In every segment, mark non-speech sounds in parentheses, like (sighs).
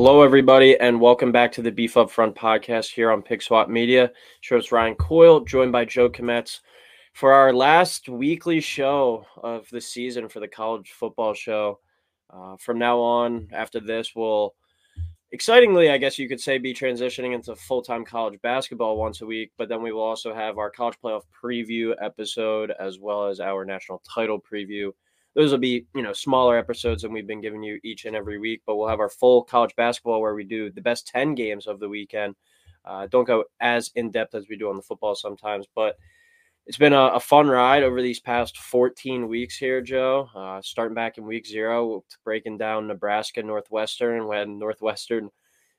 Hello, everybody, and welcome back to the Beef Up Front podcast here on Pick Swap Media. Shows Ryan Coyle, joined by Joe Kometz for our last weekly show of the season for the college football show. Uh, from now on, after this, we'll excitingly, I guess you could say, be transitioning into full time college basketball once a week. But then we will also have our college playoff preview episode as well as our national title preview those will be you know smaller episodes than we've been giving you each and every week but we'll have our full college basketball where we do the best 10 games of the weekend. Uh, don't go as in depth as we do on the football sometimes but it's been a, a fun ride over these past 14 weeks here joe. Uh, starting back in week zero breaking down nebraska northwestern when northwestern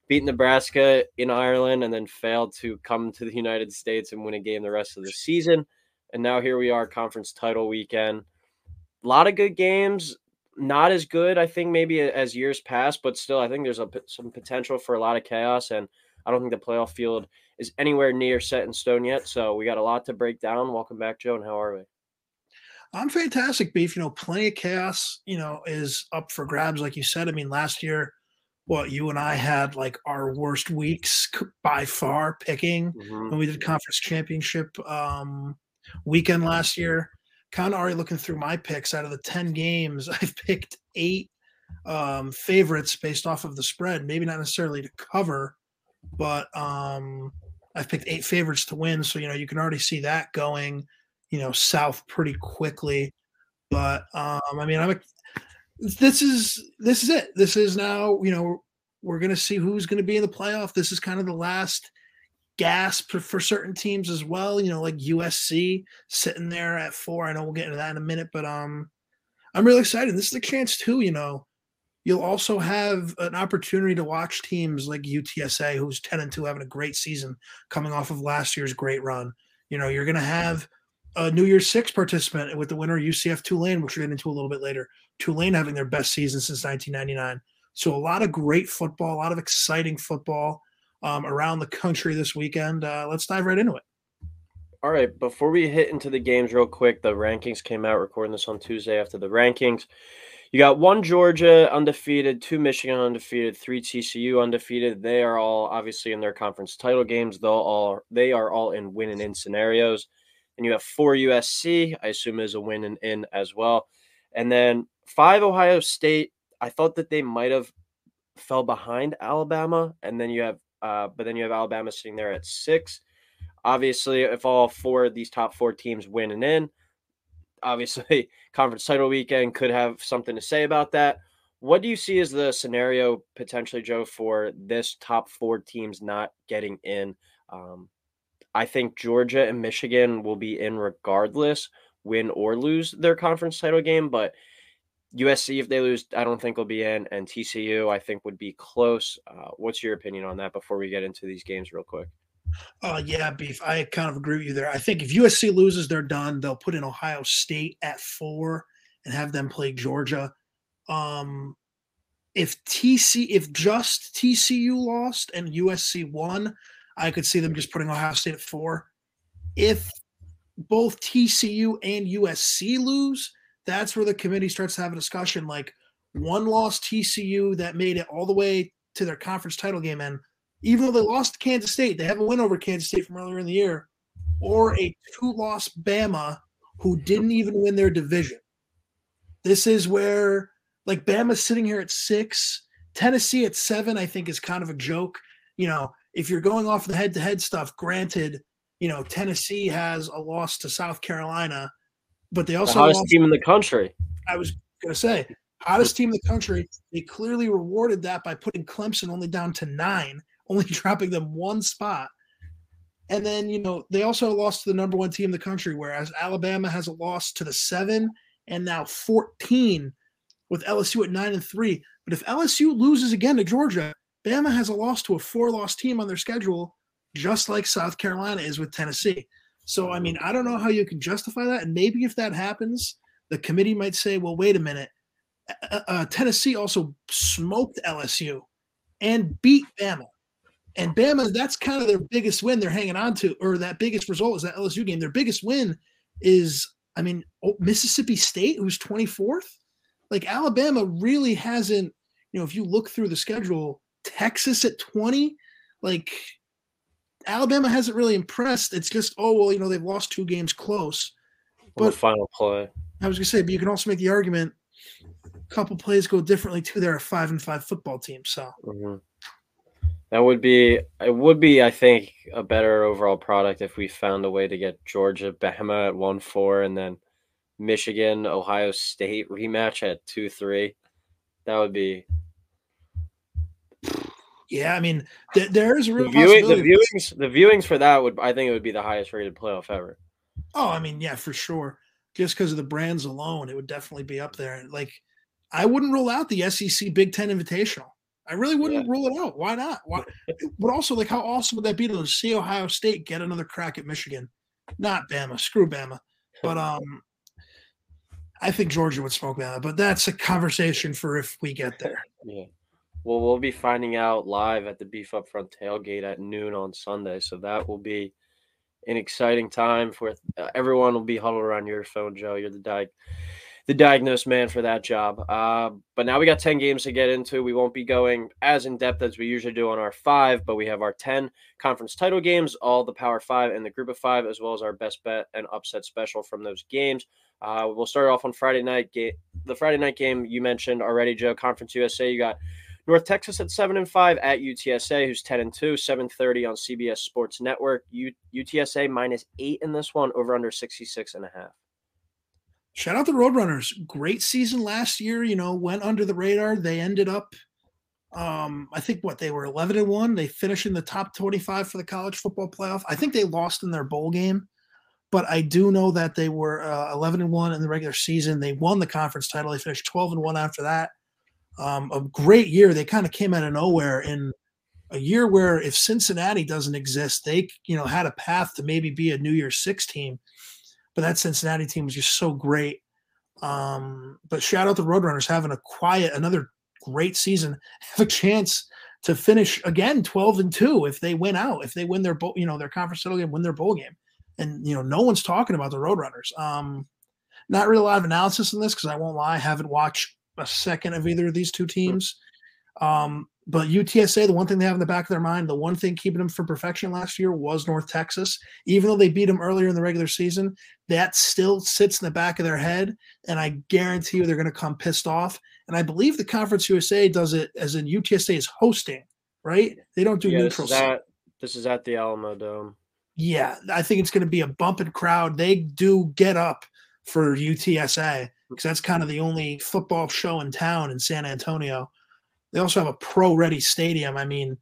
beat nebraska in ireland and then failed to come to the united states and win a game the rest of the season. And now here we are conference title weekend a lot of good games. Not as good, I think, maybe as years past, but still, I think there's a, some potential for a lot of chaos. And I don't think the playoff field is anywhere near set in stone yet. So we got a lot to break down. Welcome back, Joe. And how are we? I'm fantastic, Beef. You know, plenty of chaos, you know, is up for grabs, like you said. I mean, last year, what you and I had like our worst weeks by far picking mm-hmm. when we did conference championship um, weekend last year kind of already looking through my picks out of the 10 games (laughs) i've picked eight um, favorites based off of the spread maybe not necessarily to cover but um, i've picked eight favorites to win so you know you can already see that going you know south pretty quickly. But um, i mean i'm a, this is this is it. This is now you know we're going to see who's going to be in the playoff. This is kind of the last gasp for, certain teams as well. You know, like USC sitting there at four. I know we'll get into that in a minute, but um, I'm really excited. This is the chance too. You know, you'll also have an opportunity to watch teams like UTSA, who's ten and two, having a great season, coming off of last year's great run. You know, you're to have a New Year's Six participant with the winner UCF Tulane, which we'll get into a little bit later. Tulane having their best season since 1999. So a lot of great football, a lot of exciting football um, around the country this weekend. Uh, let's dive right into it. All right. Before we hit into the games, real quick, the rankings came out. Recording this on Tuesday after the rankings. You got one Georgia undefeated, two Michigan undefeated, three TCU undefeated. They are all obviously in their conference title games. They'll all they are all in win and in scenarios. And you have four USC, I assume is a win and in as well. And then five Ohio State. I thought that they might have fell behind Alabama. And then you have uh, but then you have Alabama sitting there at six. Obviously, if all four of these top four teams win and in, obviously, (laughs) conference title weekend could have something to say about that. What do you see as the scenario potentially, Joe, for this top four teams not getting in? Um, I think Georgia and Michigan will be in regardless, win or lose their conference title game. But USC, if they lose, I don't think will be in, and TCU, I think would be close. Uh, what's your opinion on that before we get into these games, real quick? Uh, yeah, beef. I kind of agree with you there. I think if USC loses, they're done. They'll put in Ohio State at four and have them play Georgia. Um, if TC, if just TCU lost and USC won, I could see them just putting Ohio State at four. If both TCU and USC lose, that's where the committee starts to have a discussion like one loss TCU that made it all the way to their conference title game. And even though they lost Kansas State, they have a win over Kansas State from earlier in the year, or a two loss Bama who didn't even win their division. This is where, like, Bama's sitting here at six, Tennessee at seven, I think is kind of a joke. You know, if you're going off the head to head stuff, granted, you know, Tennessee has a loss to South Carolina but they also the hottest lost, team in the country. I was going to say hottest team in the country. They clearly rewarded that by putting Clemson only down to nine, only (laughs) dropping them one spot. And then you know they also lost to the number one team in the country, whereas Alabama has a loss to the seven and now fourteen, with LSU at nine and three. But if LSU loses again to Georgia, Bama has a loss to a four-loss team on their schedule, just like South Carolina is with Tennessee. So, I mean, I don't know how you can justify that. And maybe if that happens, the committee might say, well, wait a minute. Uh, uh, Tennessee also smoked LSU and beat Bama. And Bama, that's kind of their biggest win they're hanging on to, or that biggest result is that LSU game. Their biggest win is, I mean, oh, Mississippi State, who's 24th. Like Alabama really hasn't, you know, if you look through the schedule, Texas at 20, like Alabama hasn't really impressed. It's just, oh, well, you know, they've lost two games close. But final play. I was gonna say, but you can also make the argument a couple plays go differently too. They're a five and five football team. So mm-hmm. that would be it would be, I think, a better overall product if we found a way to get Georgia, Bama at one four and then Michigan, Ohio State rematch at two three. That would be yeah, I mean, th- there is a real the, viewing, the viewings. The viewings for that would, I think, it would be the highest rated playoff ever. Oh, I mean, yeah, for sure. Just because of the brands alone, it would definitely be up there. Like, I wouldn't rule out the SEC Big Ten Invitational. I really wouldn't yeah. rule it out. Why not? Why? (laughs) but also, like, how awesome would that be to see Ohio State get another crack at Michigan? Not Bama. Screw Bama. But (laughs) um, I think Georgia would smoke Bama. But that's a conversation for if we get there. Yeah. Well, we'll be finding out live at the Beef Up Front tailgate at noon on Sunday. So that will be an exciting time for uh, everyone. Will be huddled around your phone, Joe. You're the di- the diagnosed man for that job. Uh, but now we got ten games to get into. We won't be going as in depth as we usually do on our five, but we have our ten conference title games, all the Power Five and the Group of Five, as well as our best bet and upset special from those games. Uh, we'll start off on Friday night. Ga- the Friday night game you mentioned already, Joe. Conference USA. You got North Texas at seven and five at UTSA, who's ten and two, seven thirty on CBS Sports Network. U- UTSA minus eight in this one, over under 66 and a half. Shout out the Roadrunners. Great season last year. You know, went under the radar. They ended up, um, I think what they were 11 and one. They finished in the top 25 for the college football playoff. I think they lost in their bowl game, but I do know that they were uh, 11 and one in the regular season. They won the conference title. They finished 12 and one after that um, a great year. They kind of came out of nowhere in a year where if Cincinnati doesn't exist, they you know had a path to maybe be a New Year's Six team. But that Cincinnati team was just so great. Um, but shout out the Roadrunners having a quiet, another great season, (laughs) have a chance to finish again 12 and 2 if they win out, if they win their bowl, you know, their conference title game, win their bowl game. And you know, no one's talking about the Roadrunners. Um, not really a lot of analysis in this because I won't lie, I haven't watched a second of either of these two teams. Um, but UTSA, the one thing they have in the back of their mind, the one thing keeping them from perfection last year was North Texas. Even though they beat them earlier in the regular season, that still sits in the back of their head. And I guarantee you they're going to come pissed off. And I believe the Conference USA does it as in UTSA is hosting, right? They don't do yeah, neutral. This is, at, this is at the Alamodome. Yeah, I think it's going to be a bumping crowd. They do get up for UTSA because that's kind of the only football show in town in San Antonio. They also have a pro ready stadium. I mean,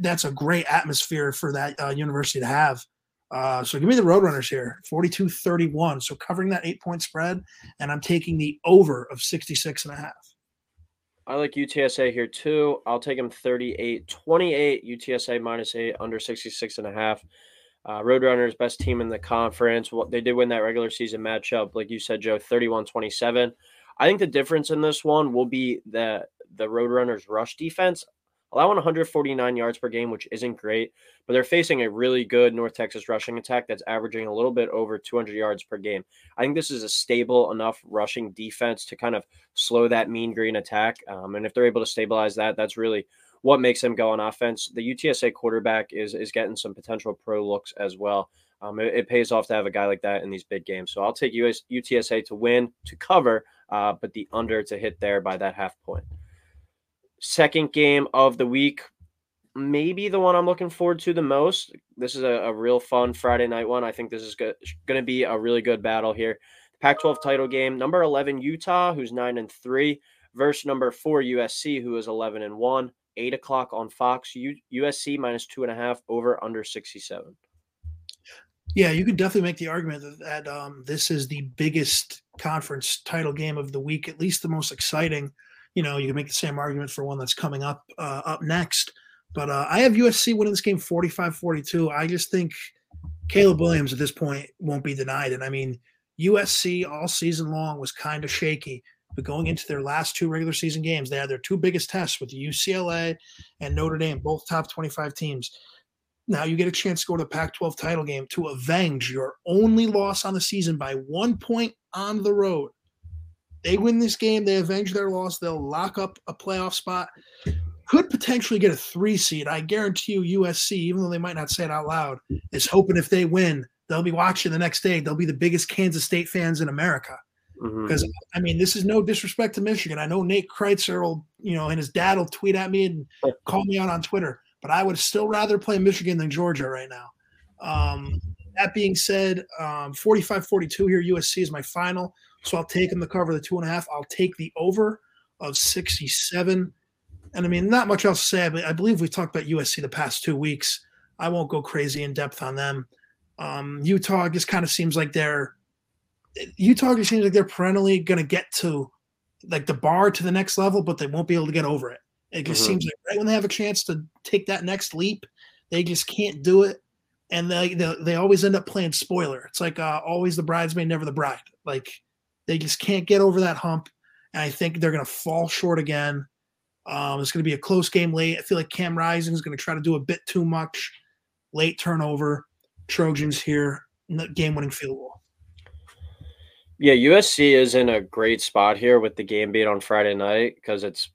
that's a great atmosphere for that uh, university to have. Uh, so give me the Roadrunners here, 42 31. So covering that eight point spread, and I'm taking the over of 66 and a half. I like UTSA here too. I'll take them 38 28, UTSA minus eight, under 66 and a half. Uh, Roadrunners, best team in the conference. Well, they did win that regular season matchup, like you said, Joe, 31 27. I think the difference in this one will be the the Roadrunners rush defense, allowing 149 yards per game, which isn't great, but they're facing a really good North Texas rushing attack that's averaging a little bit over 200 yards per game. I think this is a stable enough rushing defense to kind of slow that mean green attack. Um, and if they're able to stabilize that, that's really what makes him go on offense. The UTSA quarterback is is getting some potential pro looks as well. Um, it, it, pays off to have a guy like that in these big games. So I'll take US, UTSA to win to cover, uh, but the under to hit there by that half point. Second game of the week, maybe the one I'm looking forward to the most. This is a, a real fun Friday night one. I think this is going to be a really good battle here. Pac 12 title game, number 11, Utah, who's 9 and 3, versus number 4, USC, who is 11 and 1 eight o'clock on Fox. U- USC minus two and a half over under 67. Yeah, you could definitely make the argument that, that um, this is the biggest conference title game of the week, at least the most exciting. You know, you can make the same argument for one that's coming up uh, up next. But uh, I have USC winning this game 45 42. I just think Caleb Williams at this point won't be denied. And I mean, USC all season long was kind of shaky. But going into their last two regular season games, they had their two biggest tests with UCLA and Notre Dame, both top 25 teams. Now you get a chance to go to the Pac 12 title game to avenge your only loss on the season by one point on the road. They win this game, they avenge their loss, they'll lock up a playoff spot. could potentially get a three seed. I guarantee you, USC, even though they might not say it out loud, is hoping if they win, they'll be watching the next day. They'll be the biggest Kansas State fans in America. Because mm-hmm. I mean, this is no disrespect to Michigan. I know Nate Kreitzer will, you know, and his dad will tweet at me and call me out on Twitter, but I would still rather play Michigan than Georgia right now. Um, that being said, um, 45 42 here, USC is my final. So I'll take them to cover the two and a half. I'll take the over of 67. And I mean, not much else to say. But I believe we've talked about USC the past two weeks. I won't go crazy in depth on them. Um, Utah just kind of seems like they're Utah just seems like they're perennially going to get to like the bar to the next level, but they won't be able to get over it. It just mm-hmm. seems like right when they have a chance to take that next leap, they just can't do it, and they they, they always end up playing spoiler. It's like uh, always the bridesmaid, never the bride. Like they just can't get over that hump, and I think they're going to fall short again. Um, it's going to be a close game late. I feel like Cam Rising is going to try to do a bit too much. Late turnover. Trojans here, game winning field goal. Yeah, USC is in a great spot here with the game being on Friday night because it's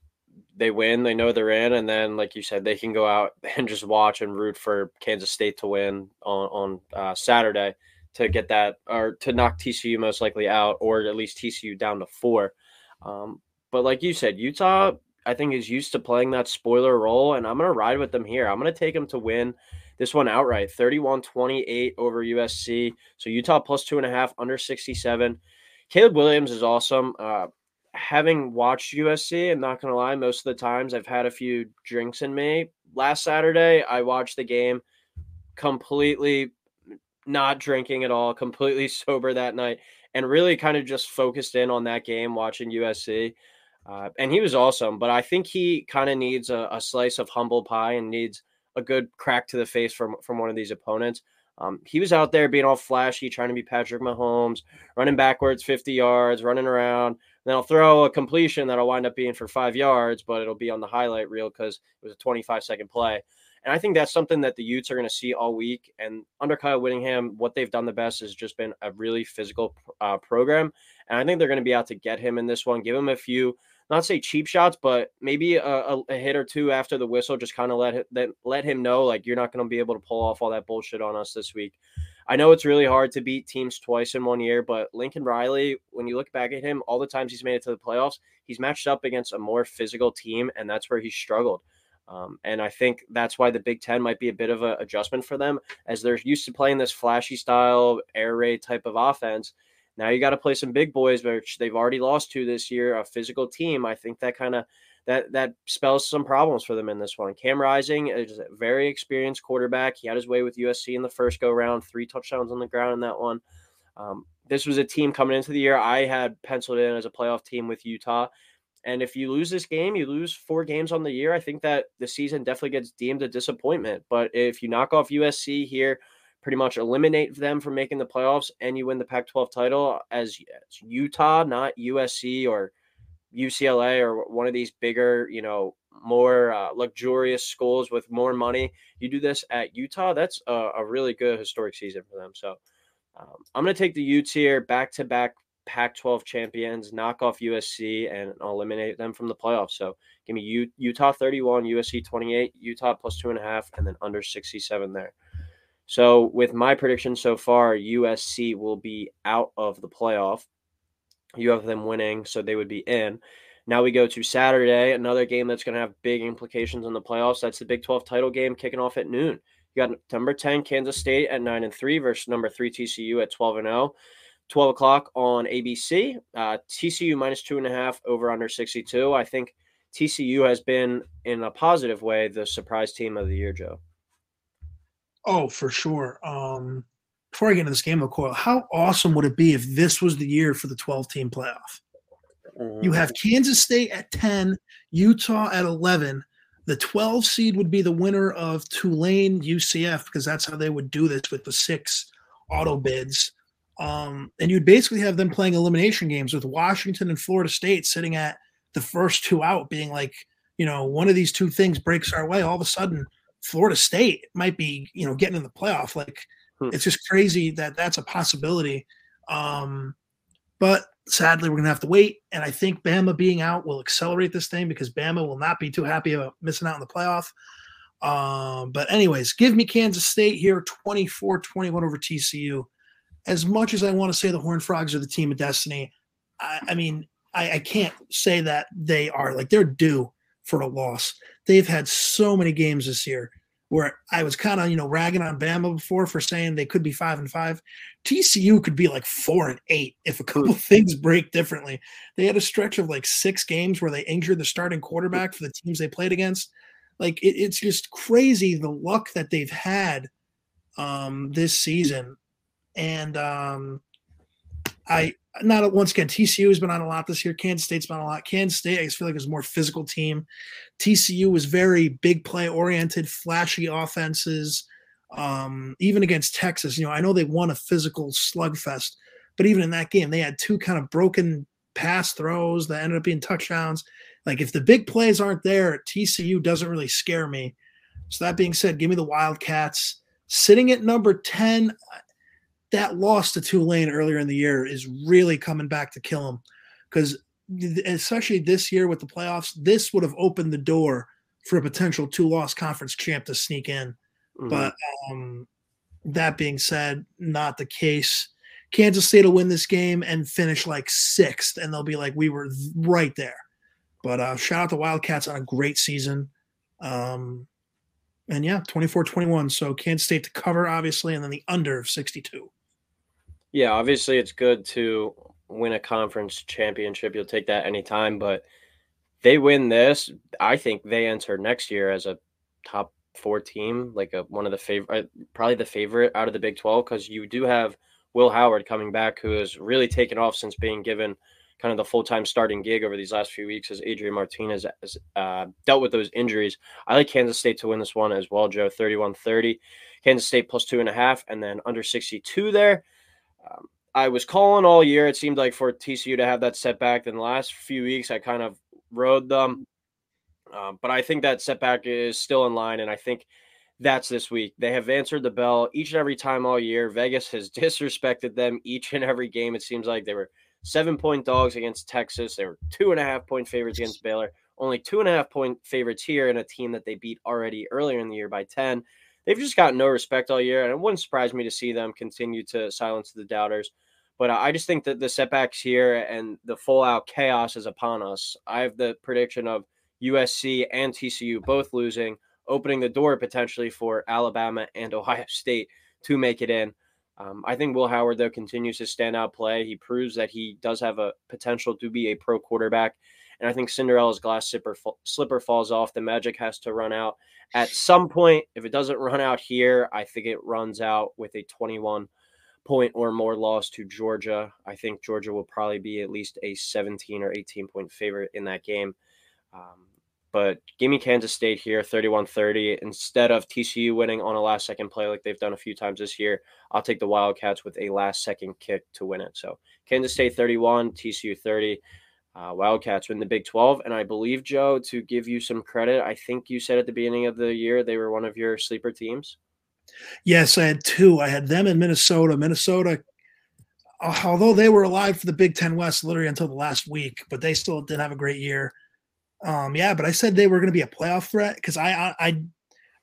they win, they know they're in, and then like you said, they can go out (laughs) and just watch and root for Kansas State to win on on uh, Saturday to get that or to knock TCU most likely out or at least TCU down to four. Um, but like you said, Utah I think is used to playing that spoiler role, and I'm gonna ride with them here. I'm gonna take them to win this one outright 31 28 over USC. So Utah plus two and a half under 67. Caleb Williams is awesome. Uh, having watched USC, I'm not going to lie, most of the times I've had a few drinks in me. Last Saturday, I watched the game completely not drinking at all, completely (laughs) sober that night, and really kind of just focused in on that game watching USC. Uh, and he was awesome, but I think he kind of needs a, a, slice of humble pie and needs a good crack to the face from from one of these opponents. Um, he was out there being all flashy, trying to be Patrick Mahomes, running backwards 50 yards, running around. Then I'll throw a completion that'll wind up being for five yards, but it'll be on the highlight reel because it was a 25 second play. And I think that's something that the Utes are going to see all week. And under Kyle Whittingham, what they've done the best has just been a really physical uh, program. And I think they're going to be out to get him in this one, give him a few not say cheap shots, but maybe a, a, a hit or two after the whistle, just kind of let him, let him know like you're not going to be able to pull off all that bullshit on us this week. I know it's really hard to beat teams twice in one year, but Lincoln Riley, when you look back at him, all the times he's made it to the playoffs, he's matched up against a more physical team, and that's where he struggled. Um, and I think that's why the Big Ten might be a bit of an adjustment for them, as they're used to playing this flashy style air raid type of offense. Now you got to play some big boys, which they've already lost to this year, a physical team. I think that kind of that that spells some problems for them in this one. Cam Rising is a very experienced quarterback. He had his way with USC in the first go round, three touchdowns on the ground in that one. Um, this was a team coming into the year I had penciled in as a playoff team with Utah. And if you lose this game, you lose four games on the year. I think that the season definitely gets deemed a disappointment. But if you knock off USC here, pretty much eliminate them from making the playoffs and you win the Pac 12 title as, as Utah, not USC or UCLA or one of these bigger, you know, more uh, luxurious schools with more money. You do this at Utah, that's a, a really good historic season for them. So um, I'm going to take the Utes here back to back Pac 12 champions, knock off USC, and eliminate them from the playoffs. So give me U- Utah 31, USC 28, Utah plus two and a half, and then under 67 there. So, with my prediction so far, USC will be out of the playoff. You have them winning, so they would be in. Now we go to Saturday, another game that's going to have big implications in the playoffs. That's the Big 12 title game kicking off at noon. You got number 10 Kansas State at 9 and 3 versus number 3 TCU at 12 and 0. 12 o'clock on ABC. Uh, TCU minus two and a half over under 62. I think TCU has been, in a positive way, the surprise team of the year, Joe. Oh, for sure. Um, before I get into this game of Coyle, how awesome would it be if this was the year for the 12 team playoff? You have Kansas State at 10, Utah at 11. The 12 seed would be the winner of Tulane UCF because that's how they would do this with the six auto bids. Um, and you'd basically have them playing elimination games with Washington and Florida State sitting at the first two out, being like, you know, one of these two things breaks our way. All of a sudden, Florida State might be, you know, getting in the playoff. Like hmm. it's just crazy that that's a possibility. Um, but sadly, we're going to have to wait. And I think Bama being out will accelerate this thing because Bama will not be too happy about missing out in the playoff. Um, but, anyways, give me Kansas State here 24 21 over TCU. As much as I want to say the Horned Frogs are the team of destiny, I, I mean, I, I can't say that they are. Like, they're due for a loss. They've had so many games this year where I was kind of, you know, ragging on Bama before for saying they could be five and five. TCU could be like four and eight if a couple (laughs) things break differently. They had a stretch of like six games where they injured the starting quarterback for the teams they played against. Like it, it's just crazy the luck that they've had um, this season. And um, I not once again, TCU has been on a lot this year. Kansas State's been on a lot. Kansas State, I just feel like is a more physical team. TCU was very big play oriented, flashy offenses. Um, even against Texas, you know, I know they won a physical slugfest, but even in that game, they had two kind of broken pass throws that ended up being touchdowns. Like if the big plays aren't there, TCU doesn't really scare me. So that being said, give me the Wildcats sitting at number 10 that loss to Tulane earlier in the year is really coming back to kill them because especially this year with the playoffs, this would have opened the door for a potential two loss conference champ to sneak in. Mm-hmm. But um, that being said, not the case. Kansas State will win this game and finish like sixth, and they'll be like, we were right there. But uh, shout out to Wildcats on a great season. Um, and yeah, 24 21. So Kansas State to cover, obviously, and then the under of 62. Yeah, obviously it's good to win a conference championship. You'll take that anytime, but they win this, I think they enter next year as a top four team, like a one of the favorite, uh, probably the favorite out of the Big Twelve, because you do have Will Howard coming back, who has really taken off since being given kind of the full time starting gig over these last few weeks as Adrian Martinez has uh, dealt with those injuries. I like Kansas State to win this one as well, Joe, 31 30. Kansas State plus two and a half, and then under 62 there. Um, I was calling all year. It seemed like for TCU to have that setback. Then the last few weeks, I kind of rode them. Um, but I think that setback is still in line. And I think that's this week. They have answered the bell each and every time all year. Vegas has (laughs) disrespected them each and every game. It seems like they were seven point dogs against Texas. They were two and a half point favorites against Baylor. Only two and a half point favorites here in a team that they beat already earlier in the year by 10 they've just got no respect all year, and it wouldn't surprise me to see them continue to silence the doubters. But I just think that the setbacks here and the full out chaos is upon us. I have the prediction of USC and TCU both losing, opening the door potentially for Alabama and Ohio (laughs) State to make it in. Um, I think Will Howard, though, continues to stand out play. He proves that he does have a potential to be a pro quarterback. And I think Cinderella's glass slipper, slipper falls off. The magic has to run out at some point. If it doesn't run out here, I think it runs out with a 21 point or more loss to Georgia. I think Georgia will probably be at least a 17 or 18 point favorite in that game. Um, but give me Kansas State here, 31 30. Instead of TCU winning on a last second play like they've done a few times this year, I'll take the Wildcats with a last second kick to win it. So Kansas State 31, TCU 30. Uh, Wildcats win the Big 12. And I believe, Joe, to give you some credit, I think you said at the beginning of the year they were one of your sleeper teams. Yes, I had two. I had them in Minnesota. Minnesota, although they were alive for the Big Ten West literally until the last week, but they still didn't have a great year. Um, yeah, but I said they were going to be a playoff threat because I, I, I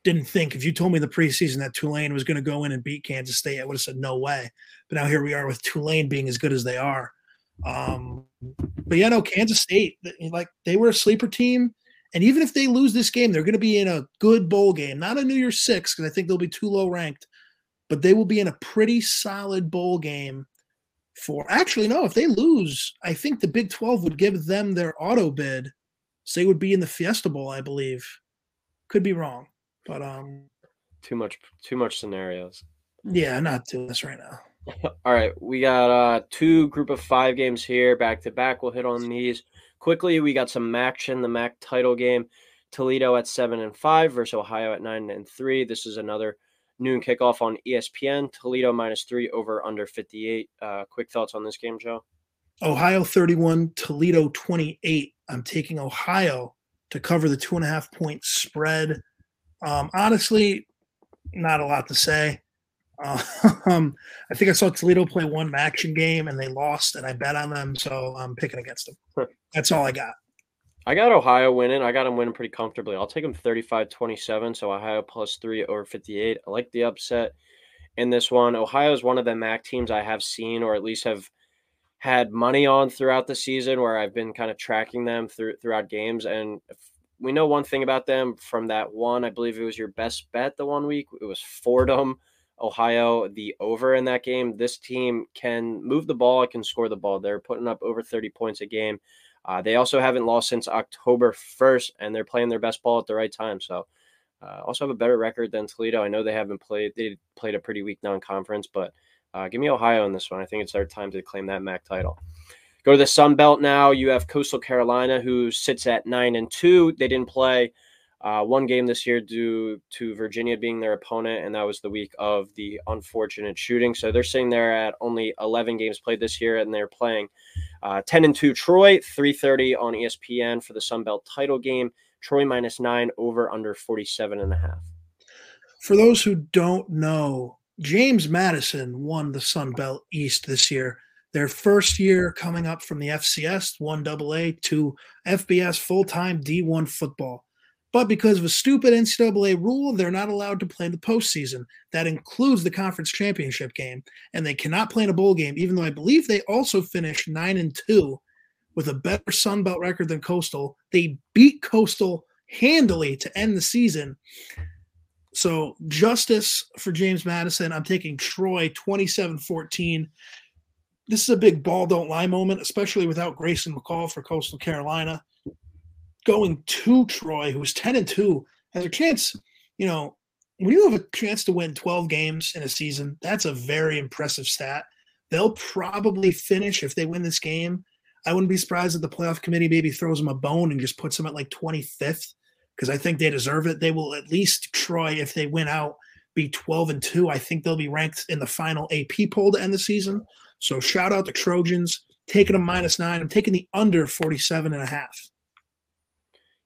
didn't think if you told me the preseason that Tulane was going to go in and beat Kansas State, I would have said no way. But now here we are with Tulane being as good as they are. Um, but yeah, no, Kansas State, like they were a sleeper team. And even if they lose this game, they're going to be in a good bowl game, not a New Year's Six, because I think they'll be too low ranked, but they will be in a pretty solid bowl game. For actually, no, if they lose, I think the Big 12 would give them their auto bid. So they would be in the Fiesta Bowl, I believe. Could be wrong, but um, too much, too much scenarios. Yeah, not doing this right now. (laughs) All right, we got uh two group of five games here back to back. We'll hit on these quickly. We got some MACtion, the MAC title game. Toledo at seven and five versus Ohio at nine and three. This is another noon kickoff on ESPN. Toledo minus three over under 58. Uh, quick thoughts on this game, Joe? Ohio 31, Toledo 28. I'm taking Ohio to cover the two and a half point spread. Um, honestly, not a lot to say. Um, (laughs) I think I saw Toledo play one MACtion game and they lost, and I bet on them, so I'm picking against them. That's all I got. I got Ohio winning. I got them winning pretty comfortably. I'll take them 35 27. So Ohio plus three over 58. I like the upset in this one. Ohio is one of the MAC teams I have seen or at least have had money on throughout the season where I've been kind of tracking them through throughout games. And we know one thing about them from that one, I believe it was your best bet the one week. It was Fordham, Ohio, the over in that game. This team can move the ball, it can score the ball. They're putting up over 30 points a game. Uh, they also haven't lost since October 1st, and they're playing their best ball at the right time. So, uh, also have a better record than Toledo. I know they haven't played; they played a pretty weak non-conference, but uh, give me Ohio in this one. I think it's their time to claim that MAC title. Go to the Sun Belt now. You have Coastal Carolina, who sits at nine and two. They didn't play uh, one game this year due to Virginia being their opponent, and that was the week of the unfortunate shooting. So they're sitting there at only 11 games played this year, and they're playing uh, 10 and 2 Troy, 3:30 on ESPN for the Sun Belt title game. Troy minus nine over under 47 and a half. For those who don't know, James Madison won the Sun Belt East this year. Their first year coming up from the FCS, 1AA to FBS full time D1 football. But because of a stupid NCAA rule, they're not allowed to play in the postseason. That includes the conference championship game, and they cannot play in a bowl game. Even though I believe they also finished nine and two, with a better Sun Belt record than Coastal. They beat Coastal handily to end the season. So justice for James Madison. I'm taking Troy 27-14. This is a big ball don't lie moment, especially without Grayson McCall for Coastal Carolina going to Troy, who's 10 and 2, has a chance, you know, when you have a chance to win 12 games in a season, that's a very impressive stat. They'll probably finish if they win this game. I wouldn't be surprised if the playoff committee maybe throws them a bone and just puts them at like 25th because I think they deserve it. They will at least Troy, if they win out, be 12 and 2. I think they'll be ranked in the final AP poll to end the season. So shout out the Trojans, taking them minus nine. I'm taking the under 47 and a half.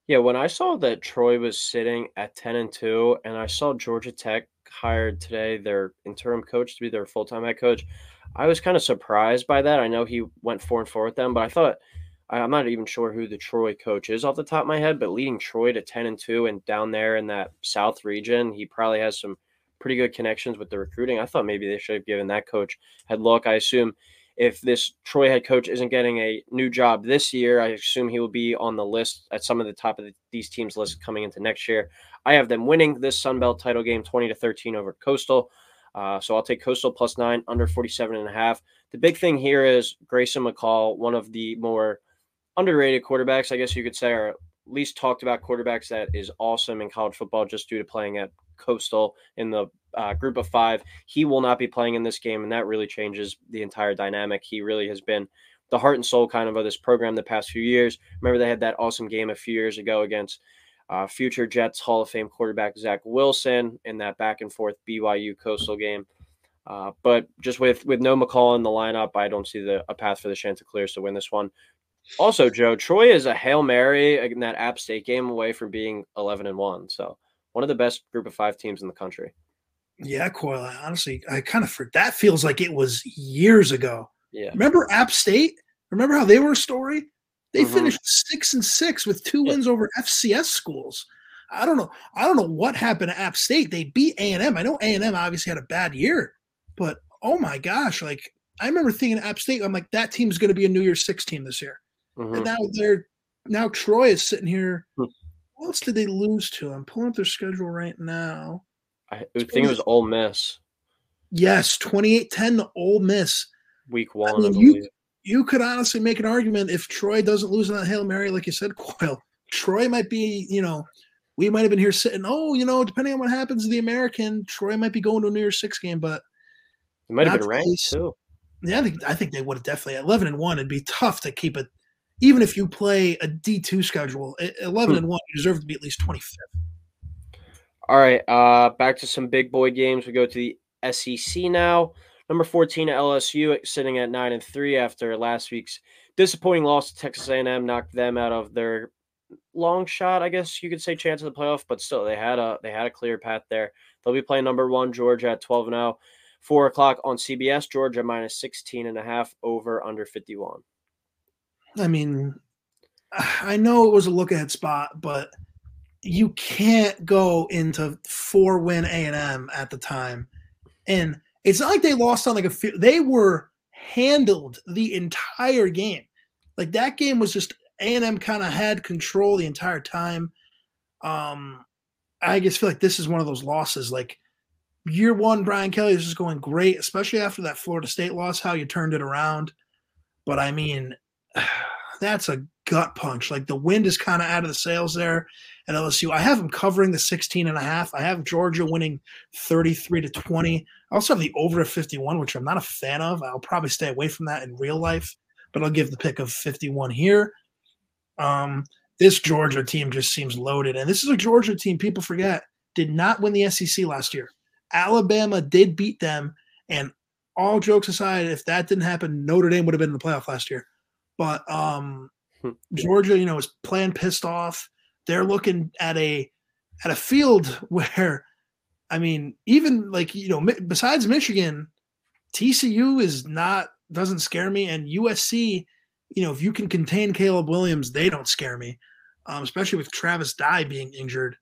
Yeah, when I saw that Troy was sitting at 10 and 2 and I saw Georgia Tech hired today their interim coach to be their full-time head coach, I was kind of surprised by that. I know he went 4 and 4 with them, but I thought I'm not even sure who the Troy coach is off the top of my head, but leading Troy to 10 and 2 and down there in that South region, he probably has some pretty good connections with the recruiting. I thought maybe they should have given that coach head look. I assume if this Troy head coach isn't getting a new job this year, I assume he will be on the list at some of the top of the, these teams' list coming into next year. I have them winning this Sun Belt title game 20 to 13 over Coastal. Uh, so I'll take Coastal plus nine, under 47 and a half. The big thing here is Grayson McCall, one of the more underrated quarterbacks, I guess you could say, or least talked about quarterbacks that is awesome in college football just due to playing at Coastal in the uh, group of five. He will not be playing in this game, and that really changes the entire dynamic. He really has been the heart and soul kind of of this program the past few years. Remember, they had that awesome game a few years ago against uh, future Jets Hall of Fame quarterback Zach Wilson in that back and forth BYU Coastal game. Uh, but just with with no McCall in the lineup, I don't see the a path for the Chanticleers to win this one. Also, Joe Troy is a hail mary in that App State game away from being eleven and one. So one of the best group of five teams in the country. Yeah, Coyle. Honestly, I kind of that feels like it was years ago. Yeah. Remember App State? Remember how they were a story? They mm-hmm. finished six and six with two yeah. wins over FCS schools. I don't know. I don't know what happened to App State. They beat A and M. I know A and M obviously had a bad year, but oh my gosh, like I remember thinking App State. I'm like that team's going to be a New Year's Six team this year, mm-hmm. and now they're now Troy is sitting here. Hmm. What else did they lose to? I'm pulling up their schedule right now. I think it was Ole Miss. Yes, 28-10 to Ole Miss. Week one. I mean, you, you could honestly make an argument if Troy doesn't lose on Hail Mary, like you said, (laughs) Coyle. Troy might be, you know, we might have been here sitting, oh, you know, depending on what happens to the American, Troy might be going to a New Year's Six game, but it might have been ranked too. Yeah, I think I think they would have definitely eleven and one. It'd be tough to keep it, even if you play a D two schedule. Eleven hmm. and one, you deserve to be at least twenty fifth. All right, uh, back to some big boy games. We go to the SEC now. Number 14 LSU sitting at 9 and 3 after last week's disappointing loss to Texas A&M knocked them out of their long shot, I guess you could say chance of the playoff, but still they had a they had a clear path there. They'll be playing number one Georgia at 12 and 0. Four o'clock on CBS, Georgia minus 16 and a half over under 51. I mean, I know it was a look ahead spot, but you can't go into four win A and M at the time, and it's not like they lost on like a. They were handled the entire game. Like that game was just A and M kind of had control the entire time. Um, I just feel like this is one of those losses. Like year one, Brian Kelly is just going great, especially after that Florida State loss, how you turned it around. But I mean, (sighs) that's a gut punch. Like the wind is kind of out of the sails there at LSU. I have them covering the 16 and a half. I have Georgia winning 33 to 20. I also have the over of 51, which I'm not a fan of. I'll probably stay away from that in real life, but I'll give the pick of 51 here. Um, this Georgia team just seems loaded. And this is a Georgia team, people forget, did not win the SEC last year. Alabama did beat them. And all jokes aside, if that didn't happen, Notre Dame would have been in the playoff last year. But um, hmm. Georgia, you know, is playing pissed off. They're looking at a at a field (laughs) where, I mean, even like you know, besides Michigan, TCU is not doesn't scare me, and USC, you know, if you can contain Caleb Williams, they don't scare me, um, especially with Travis Dye being injured.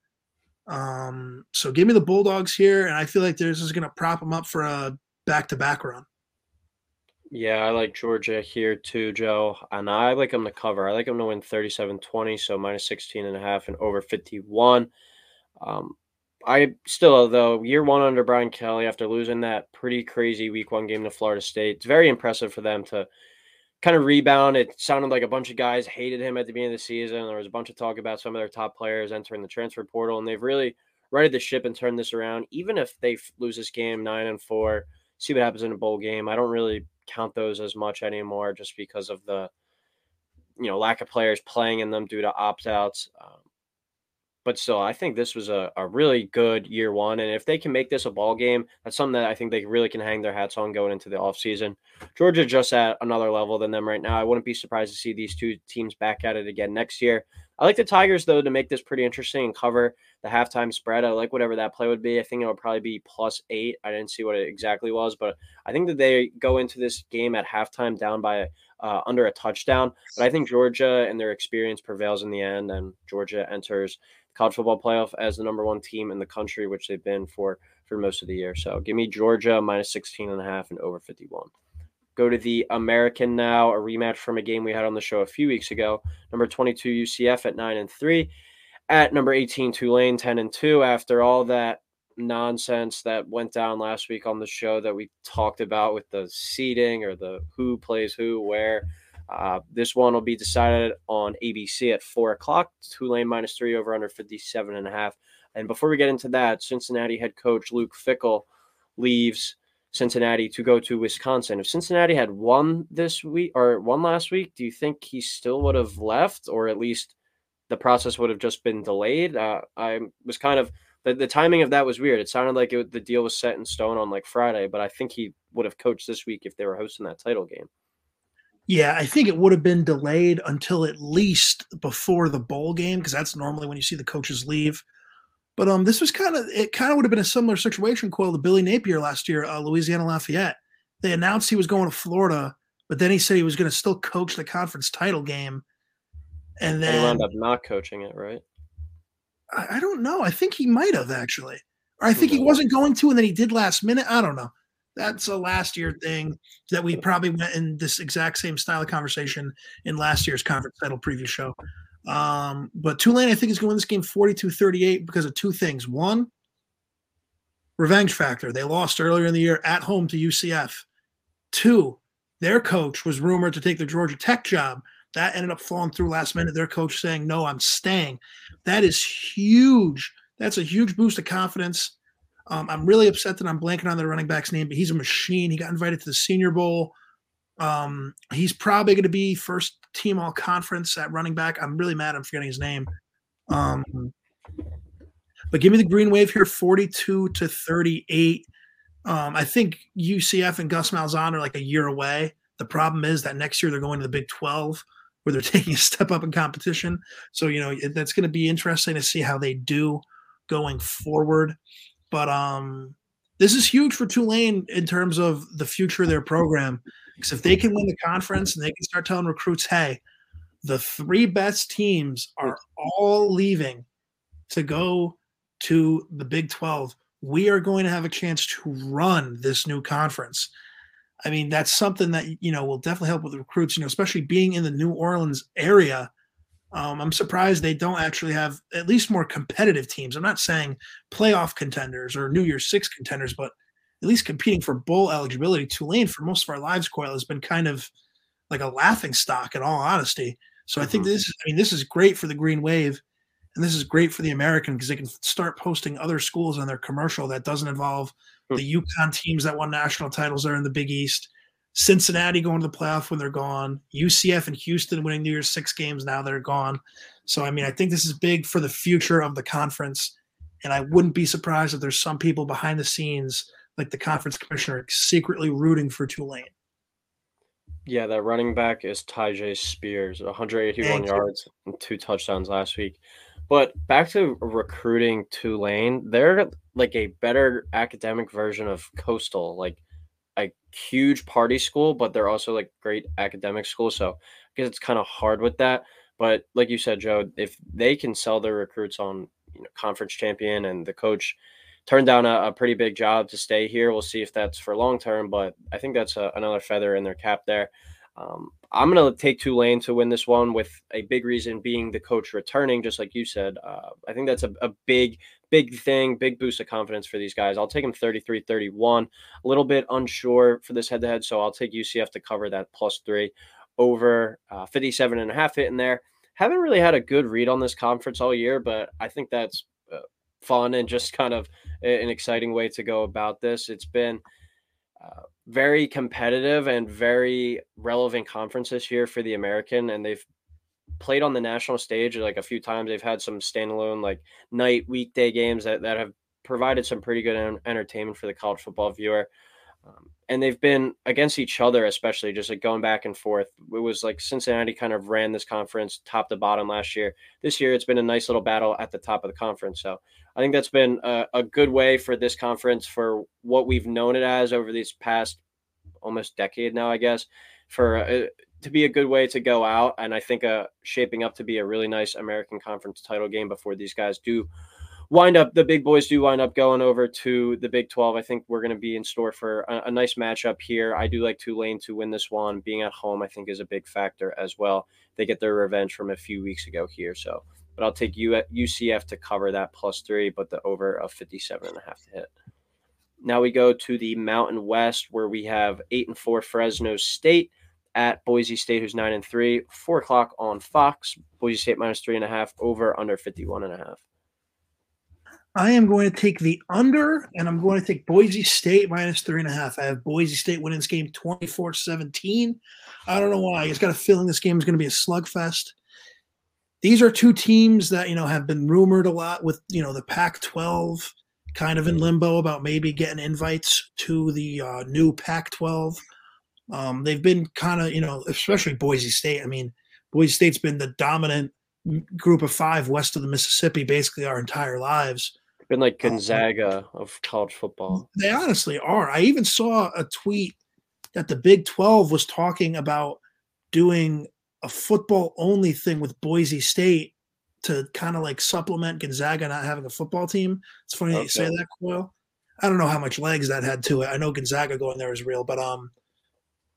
Um, so give me the Bulldogs here, and I feel like this is going to prop them up for a back to back run. Yeah, I like Georgia here too, Joe. And I like them to cover. I like them to win 37 20, so minus 16 and a half and over 51. Um, I still, though, year one under Brian Kelly after losing that pretty crazy week one game to Florida State, it's very impressive for them to kind of rebound. It sounded like a bunch of guys hated him at the beginning of the season. There was a bunch of talk about some of their top players entering the transfer portal, and they've really righted the ship and turned this around. Even if they lose this game nine and four, see what happens in a bowl game. I don't really count those as much anymore just because of the you know lack of players playing in them due to opt outs. Um, but still, I think this was a, a really good year one. And if they can make this a ball game, that's something that I think they really can hang their hats on going into the offseason. Georgia just at another level than them right now. I wouldn't be surprised to see these two teams back at it again next year. I like the Tigers, though, to make this pretty interesting and cover the halftime spread. I like whatever that play would be. I think it would probably be plus eight. I didn't see what it exactly was, but I think that they go into this game at halftime down by uh, under a touchdown. But I think Georgia and their experience prevails in the end, and Georgia enters college football playoff as the number one team in the country, which they've been for for most of the year. So give me Georgia minus 16 and a half and over 51. Go to the American now, a rematch from a game we had on the show a few weeks ago. Number 22 UCF at 9 and 3. At number 18 Tulane 10 and 2 after all that nonsense that went down last week on the show that we talked about with the seating or the who plays who where. Uh, this one will be decided on ABC at four o'clock. Tulane minus three over under 57 and a half. And before we get into that, Cincinnati head coach Luke Fickell leaves Cincinnati to go to Wisconsin. If Cincinnati had won this week or won last week, do you think he still would have left, or at least the process would have just been delayed? Uh, I was kind of the, the timing of that was weird. It sounded like it, the deal was set in stone on like Friday, but I think he would have coached this week if they were hosting that title game. Yeah, I think it would have been delayed until at least before the bowl game because that's normally when you see the coaches leave. But um, this was kind of it. Kind of would have been a similar situation, Coyle, to Billy Napier last year, uh, Louisiana Lafayette. They announced he was going to Florida, but then he said he was going to still coach the conference title game, and then he wound up not coaching it, right? I, I don't know. I think he might have actually, or I think he wasn't going to, and then he did last minute. I don't know. That's a last year thing that we probably went in this exact same style of conversation in last year's conference title preview show. Um, but Tulane, I think, is going to win this game 42 38 because of two things. One, revenge factor. They lost earlier in the year at home to UCF. Two, their coach was rumored to take the Georgia Tech job. That ended up falling through last minute. Their coach saying, No, I'm staying. That is huge. That's a huge boost of confidence. Um, I'm really upset that I'm blanking on the running back's name, but he's a machine. He got invited to the Senior Bowl. Um, he's probably going to be first team all conference at running back. I'm really mad I'm forgetting his name. Um, but give me the green wave here 42 to 38. Um, I think UCF and Gus Malzahn are like a year away. The problem is that next year they're going to the Big 12 where they're (laughs) taking a step up in competition. So, you know, that's going to be interesting to see how they do going forward. but um, this is huge for Tulane in terms of the future of their program. Because if they can win the conference and they can start telling recruits, hey, the three best teams are all leaving to go to the Big 12, we are going to have a chance to run this new conference. I mean, that's something that you know will definitely help with recruits. You know, especially being in the New Orleans area. Um, I'm surprised they don't actually have at least more competitive teams. I'm not saying playoff contenders or New Year's Six contenders, but at least competing for bowl eligibility. Tulane, for most of our lives, Coyle has been kind of like a laughing stock. In all honesty, so I think mm-hmm. this. I mean, this is great for the Green Wave, and this is great for the American because they can start posting other schools on their commercial that doesn't involve hmm. the UConn teams that won national titles there in the Big East. Cincinnati going to the playoff when they're gone. UCF and Houston winning New Year's Six games now they're gone. So I mean, I think this is big for the future of the conference, and I wouldn't be surprised if there's some people behind the scenes, like the conference commissioner, secretly rooting for Tulane. Yeah, that running back is Tyjae Spears, 181 Thank yards you. and two touchdowns last week. But back to recruiting Tulane, they're like a better academic version of Coastal, like a huge party school, but they're also like great academic school. So I guess it's kind of hard with that. But like you said, Joe, if they can sell their recruits on you know, conference champion and the coach turned down a, a, pretty big job to stay here, we'll see if that's for long term. But I think that's a, another feather in their cap there. Um, I'm going to take Tulane to win this one with a big reason being the coach returning, just like you said. Uh, I think that's a, a, big, big thing, big boost of confidence for these guys. I'll take them 33 31. A little bit unsure for this head to head, so I'll take UCF to cover that plus three over uh, 57 and a half hit in there. Haven't really had a good read on this conference all year, but I think that's fun and just kind of an exciting way to go about this. It's been uh, very competitive and very relevant conference this year for the American, and they've played on the national stage like a few times. They've had some standalone like night weekday games that, that have provided some pretty good entertainment for the college football viewer. Um, and they've been against each other, especially just like going back and forth. It was like Cincinnati kind of ran this conference top to bottom last year. This year, it's been a nice little battle at the top of the conference. So I think that's been a, a good way for this conference for what we've known it as over these past almost decade now, I guess, for uh, to be a good way to go out. And I think uh, shaping up to be a really nice American Conference title game before these guys do wind up the big boys do wind up going over to the Big 12. I think we're going to be in store for a, a, nice matchup here. I do like Tulane to win this one. Being at home, I think, is a big factor as well. They get their revenge from a few weeks ago here. So, but I'll take UCF to cover that plus three, but the over of 57 and a half to hit. Now we go to the Mountain West where we have eight and four Fresno State at Boise State, who's nine and three, four o'clock on Fox. Boise State minus three and a half, over under 51 and a half. I am going to take the under, and I'm going to take Boise State minus three and a half. I have Boise State winning this game 24 17. I don't know why. I just got a feeling this game is going to be a slugfest. These are two teams that, you know, have been rumored a lot with, you know, the Pac 12 kind of in limbo about maybe getting invites to the uh, new Pac 12. Um, they've been kind of, you know, especially Boise State. I mean, Boise State's been the dominant group of five west of the Mississippi basically our entire lives been like uh, Gonzaga of college football. They honestly are. I even saw a tweet that the Big 12 was talking about doing a football only thing with Boise State to kind of like supplement Gonzaga not having a football team. It's funny okay. that you say that, Coyle. I don't know how much legs that had to it. I know Gonzaga going there is real, but um,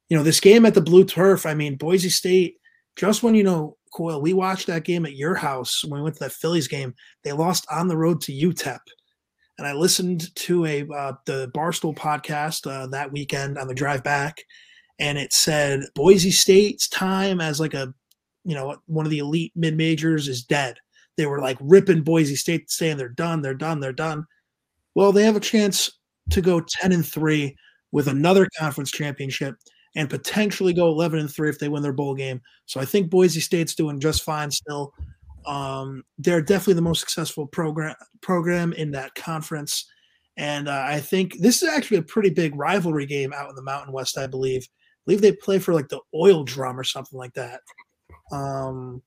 you know, this game at the blue turf, I mean, Boise State, just when you know Coyle, we watched that game at your house when we went to that Phillies game. They lost on the road to UTEP. And I listened to a uh, the Barstool podcast uh, that weekend on the drive back, and it said Boise State's time as like a, you know, one of the elite mid majors is dead. They were like ripping Boise State, saying they're done, they're done, they're done. Well, they have a chance to go ten and three with another conference championship and potentially go 11 and 3 if they win their bowl game. So I think Boise State's doing just fine still. Um, they're definitely the most successful program program in that conference. And uh, I think this is actually a pretty big rivalry game out in the Mountain West, I believe. I believe they play for like the oil drum or something like that. Um,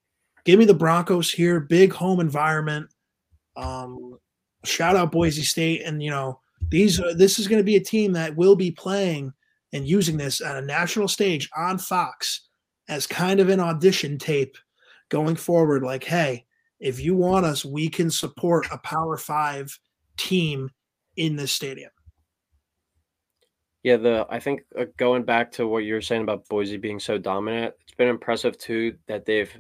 give me the Broncos here, big home environment. Um, shout out Boise State, and you know these uh, this is going to be a team that will be playing and using this on a national stage on Fox as kind of an audition tape going forward. Like, hey, if you want us, we can support a Power Five team in this stadium. Yeah, the I think uh, going back to what you were saying about Boise being so dominant, it's been impressive too that they've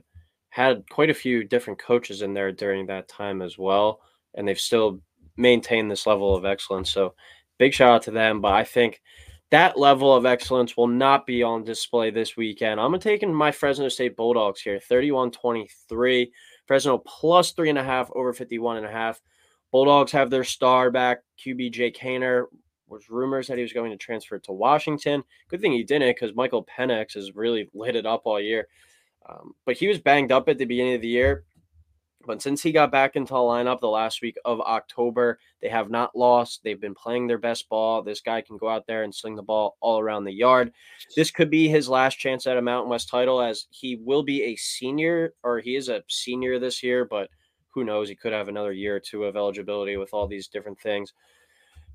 had quite a few different coaches in there during that time as well, and they've still maintained this level of excellence. So, big shout out to them. But I think that level of excellence will not be on display this weekend. I'm taking my Fresno State Bulldogs here, 31 23. Fresno plus three and a half over 51 and a half. Bulldogs have their star back, QB Jake Haener. Was rumors that he was going to transfer to Washington. Good thing he didn't because Michael Penix has really lit it up all year. Um, but he was banged up at the beginning of the year. But since he got back into the lineup the last week of October, they have not lost. They've been playing their best ball. This guy can go out there and sling the ball all around the yard. This could be his last chance at a Mountain West title, as he will be a senior, or he is a senior this year, but who knows? He could have another year or two of eligibility with all these different things.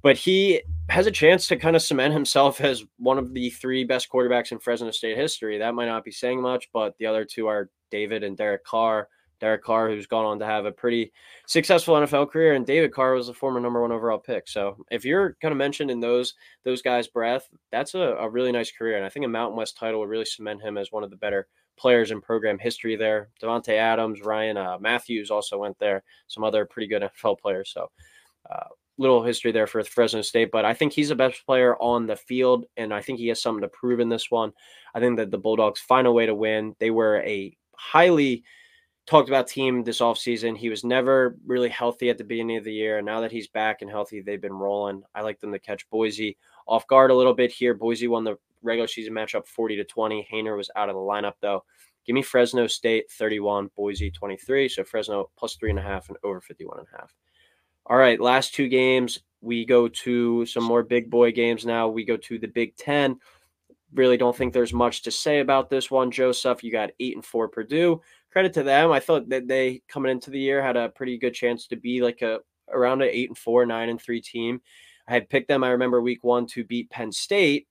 But he has a chance to kind of cement himself as one of the three best quarterbacks in Fresno State history. That might not be saying much, but the other two are David and Derek Carr. Derek Carr, who's gone on to have a pretty successful NFL career, and David Carr was a former number one overall pick. So if you're kind of mentioned in those those guys' breath, that's a, a really nice career. And I think a Mountain West title would really cement him as one of the better players in program history there. Davante Adams, Ryan uh, Mathews also went there. Some other pretty good NFL players. So uh, little history there for Fresno State, but I think he's the best player on the field, and I think he has something to prove in this one. I think that the Bulldogs find a way to win. They were a highly talked about team this offseason. He was never really healthy at the beginning of the year. And now that he's back and healthy, they've been rolling. I like them to catch Boise off guard a little bit here. Boise won the regular season matchup 40 to 20. Haener was out of the lineup though. Give me Fresno State 31, Boise 23. So Fresno plus three and a half and over 51 and a half. All right, last two games. We go to some more big boy games now. We go to the Big Ten. Really don't think there's much to say about this one, Joseph. You got eight and four Purdue. Credit to them. I thought that they coming into the year had a pretty good chance to be like a around an eight and four, nine and three team. I had picked them. I remember week one to beat Penn State.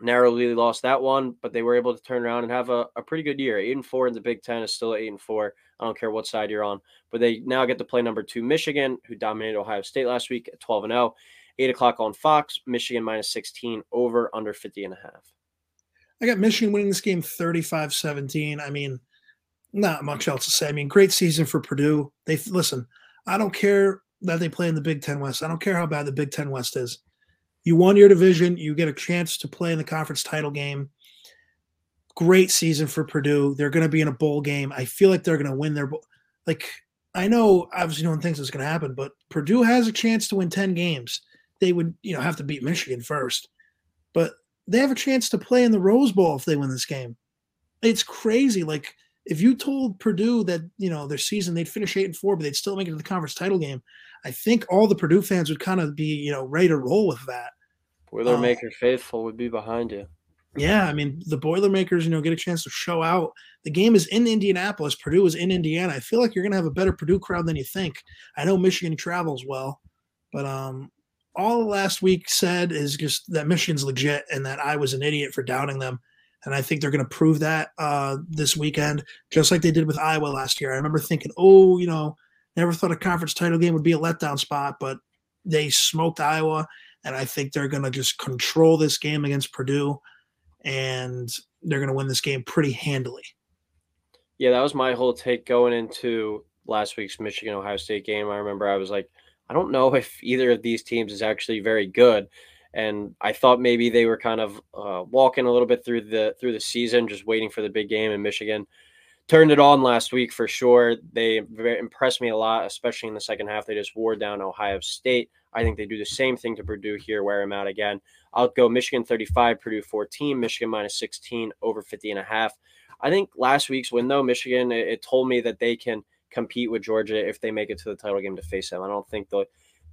Narrowly lost that one, but they were able to turn around and have a, a pretty good year. Eight and four in the Big Ten is still eight and four. I don't care what side you're on, but they now get to play number two Michigan, who dominated Ohio State last week at 12 and 0. Eight o'clock on Fox, Michigan minus 16, over under 50 and a half. I got Michigan winning this game 35 17. I mean, not much else to say. I mean, great season for Purdue. They listen, I don't care that they play in the Big Ten West. I don't care how bad the Big Ten West is. You won your division, you get a chance to play in the conference title game great season for Purdue. They're going to be in a bowl game. I feel like they're going to win their bowl. Like I know, obviously, no one thinks it's going to happen, but Purdue has a chance to win ten games. They would, you know, have to beat Michigan first, but they have a chance to play in the Rose Bowl if they win this game. It's crazy. Like if you told Purdue that you know their season they'd finish eight and four, but they'd still make it to the conference title game, I think all the Purdue fans would kind of be you know ready to roll with that. Boilermaker um, faithful would be behind you. Yeah, I mean the Boilermakers, you know, get a chance to show out. The game is in Indianapolis. Purdue is in Indiana. I feel like you're going to have a better Purdue crowd than you think. I know Michigan travels well, but um, all last week said is just that Michigan's legit and that I was an idiot for doubting them. And I think they're going to prove that uh, this weekend, just like they did with Iowa last year. I remember thinking, oh, you know, never thought a conference title game would be a letdown spot, but they smoked Iowa, and I think they're going to just control this game against Purdue and they're going to win this game pretty handily. Yeah, that was my whole take going into last week's Michigan Ohio State game. I remember I was like, I don't know if either of these teams is actually very good, and I thought maybe they were kind of uh, walking a little bit through the through the season, just waiting for the big game in Michigan. Turned it on last week for sure. They impressed me a lot, especially in the second half. They just wore down Ohio State. I think they do the same thing to Purdue here, wear them out again. I'll go Michigan 35, Purdue 14, Michigan minus 16, over 50 and a half. I think last week's win, though, Michigan, it, it told me that they can compete with Georgia if they make it to the title game to face them. I don't think they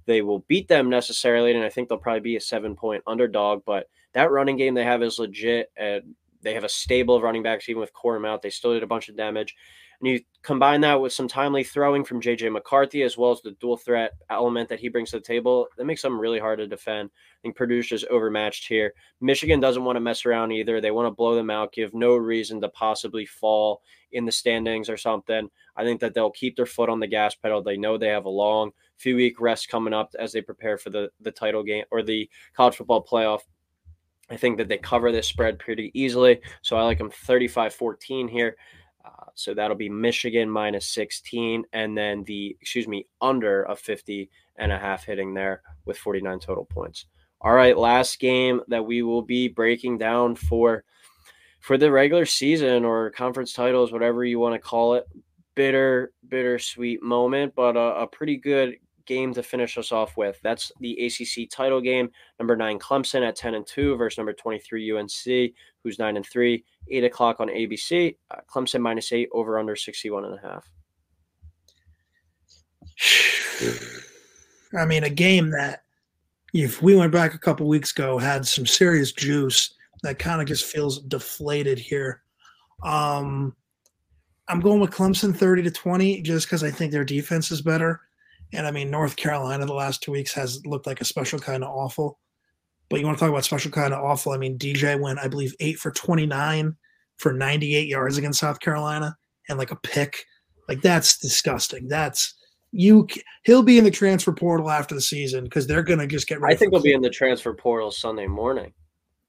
they will beat them necessarily, and I think they'll probably be a seven point underdog. But that running game they have is legit. And they have a stable of running backs, even with Corum out. They still did a bunch of damage. And you combine that with some timely throwing from JJ McCarthy, as well as the dual threat element that he brings to the table, that makes them really hard to defend. I think Purdue's just overmatched here. Michigan doesn't want to mess around either. They want to blow them out, give no reason to possibly fall in the standings or something. I think that they'll keep their foot on the gas pedal. They know they have a long few week rest coming up as they prepare for the, the title game or the college football playoff. I think that they cover this spread pretty easily. So I like them 35 14 here. Uh, so that'll be Michigan minus 16, and then the, excuse me, under a 50 and a half hitting there with 49 total points. All right, last game that we will be breaking down for for the regular season or conference titles, whatever you want to call it. Bitter, bittersweet moment, but a, a pretty good game to finish us off with. That's the ACC title game. Number nine Clemson at 10 and 2 versus number 23 UNC, who's 9 and 3. 8 o'clock on ABC. Uh, Clemson minus 8 over under 61 and a half. (sighs) I mean, a game that if we went back a couple weeks ago had some serious juice that kind of just feels deflated here. Um, I'm going with Clemson 30 to 20 just because I think their defense is better. And I mean, North Carolina the last two weeks has looked like a special kind of awful. But you want to talk about special kind of awful? I mean, DJ went, I believe, eight for 29 for 98 yards against South Carolina and like a pick. Like that's disgusting. That's you. He'll be in the transfer portal after the season because they're going to just get. I think he'll be in the transfer portal Sunday morning.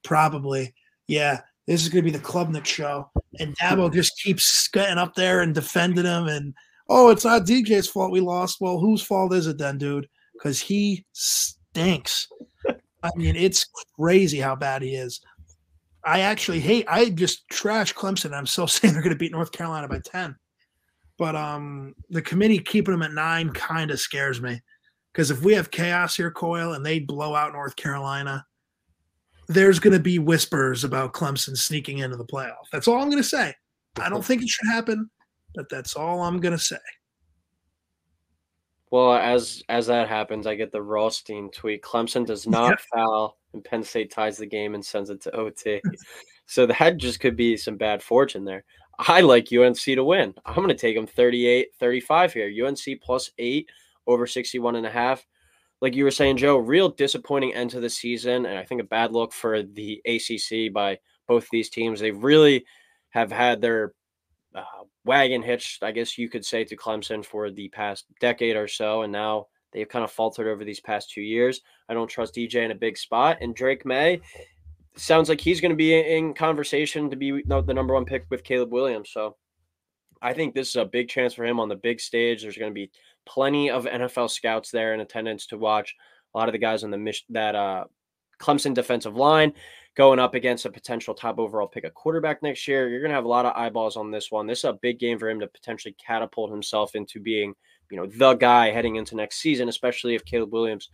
Probably, yeah. This is going to be the club Klubnik show, and Dabo just keeps getting up there and defending him and oh, it's not DJ's fault we lost. Well, whose fault is it then, dude? Because he stinks. I mean, it's crazy how bad he is. I actually hate. I just trash Clemson. I'm still (laughs) saying they're going to beat North Carolina by ten, but um, the committee keeping them at nine kind of scares me because if we have chaos here, Coyle, and they blow out North Carolina, there's going to be whispers about Clemson sneaking into the playoff. That's all I'm going to say. I don't think it should happen. But that's all I'm gonna say. Well, as as that happens, I get the Rothstein tweet. Clemson does not foul, and Penn State ties the game and sends it to OT. (laughs) so that just could be some bad fortune there. I like UNC to win. I'm going to take them 38 35 here. UNC plus eight over 61 and a half. Like you were saying, Joe, real disappointing end to the season. And I think a bad look for the ACC by both these teams. They really have had their uh, wagon hitched, I guess you could say, to Clemson for the past decade or so, and now they've kind of faltered over these past two years. I don't trust DJ in a big spot, and Drake Maye sounds like he's going to be in conversation to be the number one pick with Caleb Williams. So I think this is a big chance for him on the big stage. There's going to be plenty of NFL scouts there in attendance to watch. A lot of the guys on the mission that uh, Clemson defensive line going up against a potential top overall pick a quarterback next year. You're going to have a lot of eyeballs on this one. This is a big game for him to potentially catapult himself into being, you know, the guy heading into next season, especially if Caleb Williams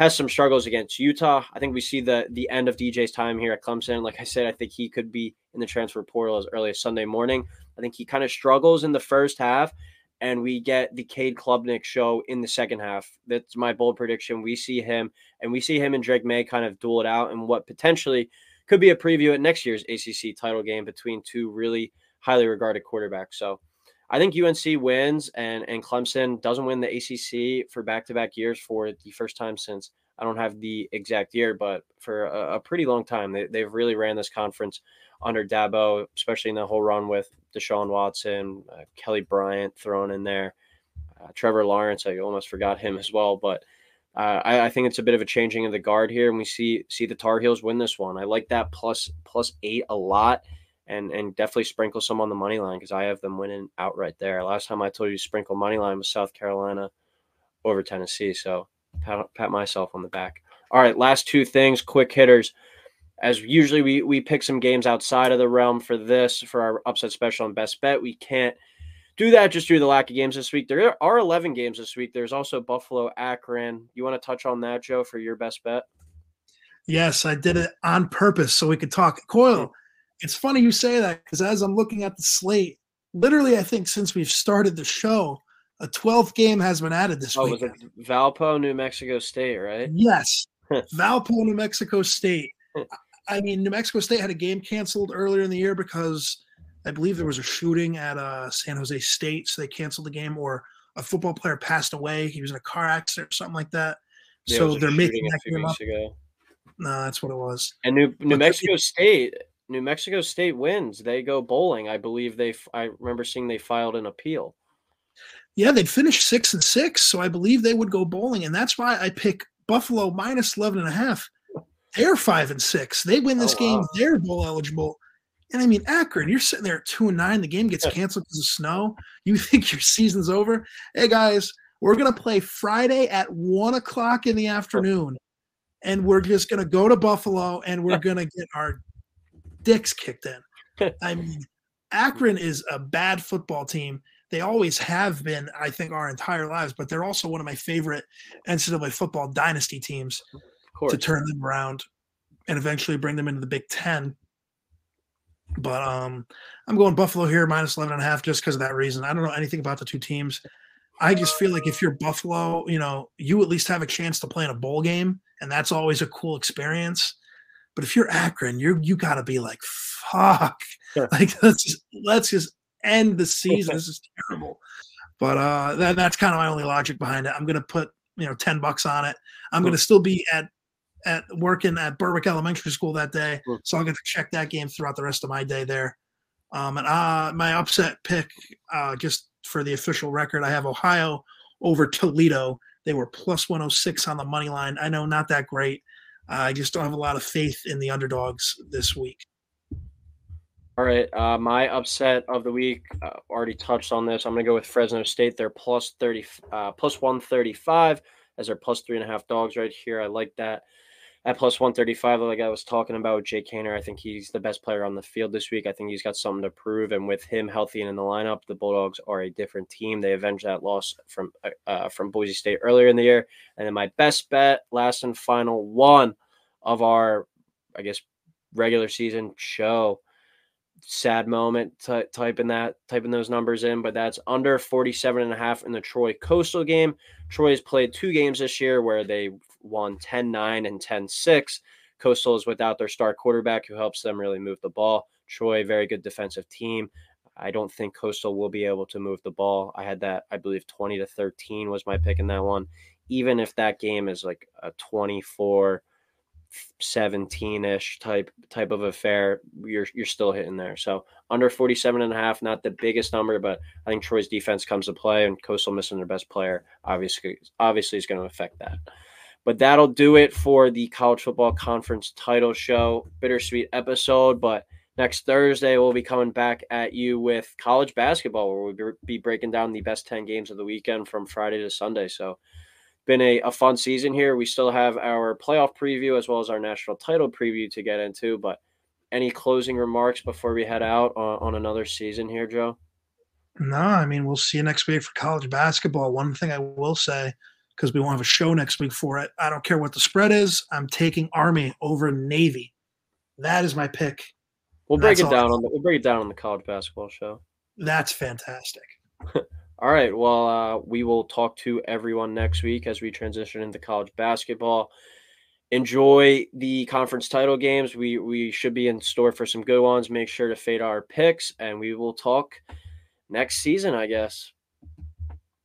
has some struggles against Utah. I think we see the the end of DJ's time here at Clemson. Like I said, I think he could be in the transfer portal as early as Sunday morning. I think he kind of struggles in the first half and we get the Cade Klubnik show in the second half. That's my bold prediction. We see him, and we see him and Drake Maye kind of duel it out, and what potentially could be a preview at next year's ACC title game between two really highly regarded quarterbacks. So I think UNC wins, and and Clemson doesn't win the ACC for back to back years for the first time since I don't have the exact year, but for a, a pretty long time. They, they've really ran this conference under Dabo, especially in the whole run with Deshaun Watson, uh, Kelly Bryant thrown in there, uh, Trevor Lawrence. I almost forgot him as well, but uh, I, I, think it's a bit of a changing of the guard here, and we see see the Tar Heels win this one. I like that plus plus eight a lot, and and definitely sprinkle some on the money line because I have them winning outright there. Last time I told you sprinkle money line was South Carolina over Tennessee, so pat, pat myself on the back. All right, last two things, quick hitters as usually we we pick some games outside of the realm for this for our upset special and best bet. We can't do that just due to the lack of games this week. There are 11 games this week. There's also Buffalo Akron. You want to touch on that, Joe, for your best bet? Yes, I did it on purpose so we could talk. Coyle, hmm. it's funny you say that because as I'm looking at the slate, literally, I think since we've started the show, a 12th game has been added this week. Oh, was it Valpo, New Mexico State, right? Yes. (laughs) Valpo, New Mexico State. I mean, New Mexico State had a game canceled earlier in the year because I believe there was a shooting at uh, San Jose State, so they canceled the game, or a football player passed away. He was in a car accident or something like that. Yeah, so they're making that game up. Ago. No, that's what it was. And New New Mexico State, New Mexico State wins. They go bowling. I believe they. I remember seeing they filed an appeal. Yeah, they'd finish six and six, so I believe they would go bowling, and that's why I pick Buffalo minus 11 and a half. They're five and six. They win this oh, game. Wow. They're bowl eligible. And I mean, Akron, you're sitting there at two and nine. The game gets canceled because of snow. You (laughs) think your season's over? Hey guys, we're gonna play Friday at one o'clock in the afternoon, and we're just gonna go to Buffalo and we're (laughs) gonna get our dicks kicked in. (laughs) I mean, Akron is a bad football team. They always have been, I think, our entire lives, but they're also one of my favorite NCAA football dynasty teams to turn them around and eventually bring them into the Big Ten. But um, I'm going Buffalo here minus 11 and a half just because of that reason. I don't know anything about the two teams. I just feel like if you're Buffalo, you know, you at least have a chance to play in a bowl game, and that's always a cool experience. But if you're Akron, you're you gotta be like, fuck. Like (laughs) let's just let's just end the (laughs) season. this is terrible. But uh that, that's kind of my only logic behind it. I'm gonna put, you know, 10 bucks on it. I'm gonna still be at at working at Berwick Elementary School that day, so I'll get to check that game throughout the rest of my day there. Um, and uh, my upset pick, uh, just for the official record, I have Ohio over Toledo. They were plus 106 on the money line. I know not that great. Uh, I just don't have a lot of faith in the underdogs this week. All right, uh, my upset of the week uh, already touched on this. I'm going to go with Fresno State. They're plus 30, uh, plus 135 as their plus three and a half dogs right here. I like that at plus 135, like I was talking about Jake Haener, I think he's the best player on the field this week. I think he's got something to prove. And with him healthy and in the lineup, the Bulldogs are a different team. They avenged that loss from uh, uh, from Boise State earlier in the year. And then my best bet, last and final one of our, I guess, regular season show. Sad moment t- typing that, typing those numbers in, but that's under 47 and a half in the Troy Coastal game. Troy has played two games this year where they won 10 9 and 10 6. Coastal is without their star quarterback who helps them really move the ball. Troy, very good defensive team. I don't think Coastal will be able to move the ball. I had that, I believe 20 to 13 was my pick in that one. Even if that game is like a 24 17ish type type of affair, you're you're still hitting there. So under 47 and a half, not the biggest number, but I think Troy's defense comes to play and Coastal missing their best player obviously obviously is going to affect that. But that'll do it for the college football conference title show. Bittersweet episode, but next Thursday we'll be coming back at you with college basketball, where we'll be breaking down the best 10 games of the weekend from Friday to Sunday. So, been a, a fun season here. We still have our playoff preview as well as our national title preview to get into. But any closing remarks before we head out on, on another season here, Joe? No, I mean, we'll see you next week for college basketball. One thing I will say because we won't have a show next week for it. I don't care what the spread is. I'm taking Army over Navy. That is my pick. We'll break it down on the we'll break it down on the college basketball show. That's fantastic. (laughs) all right. Well, uh, we will talk to everyone next week as we transition into college basketball. Enjoy the conference title games. We we should be in store for some good ones. Make sure to fade our picks, and we will talk next season, I guess.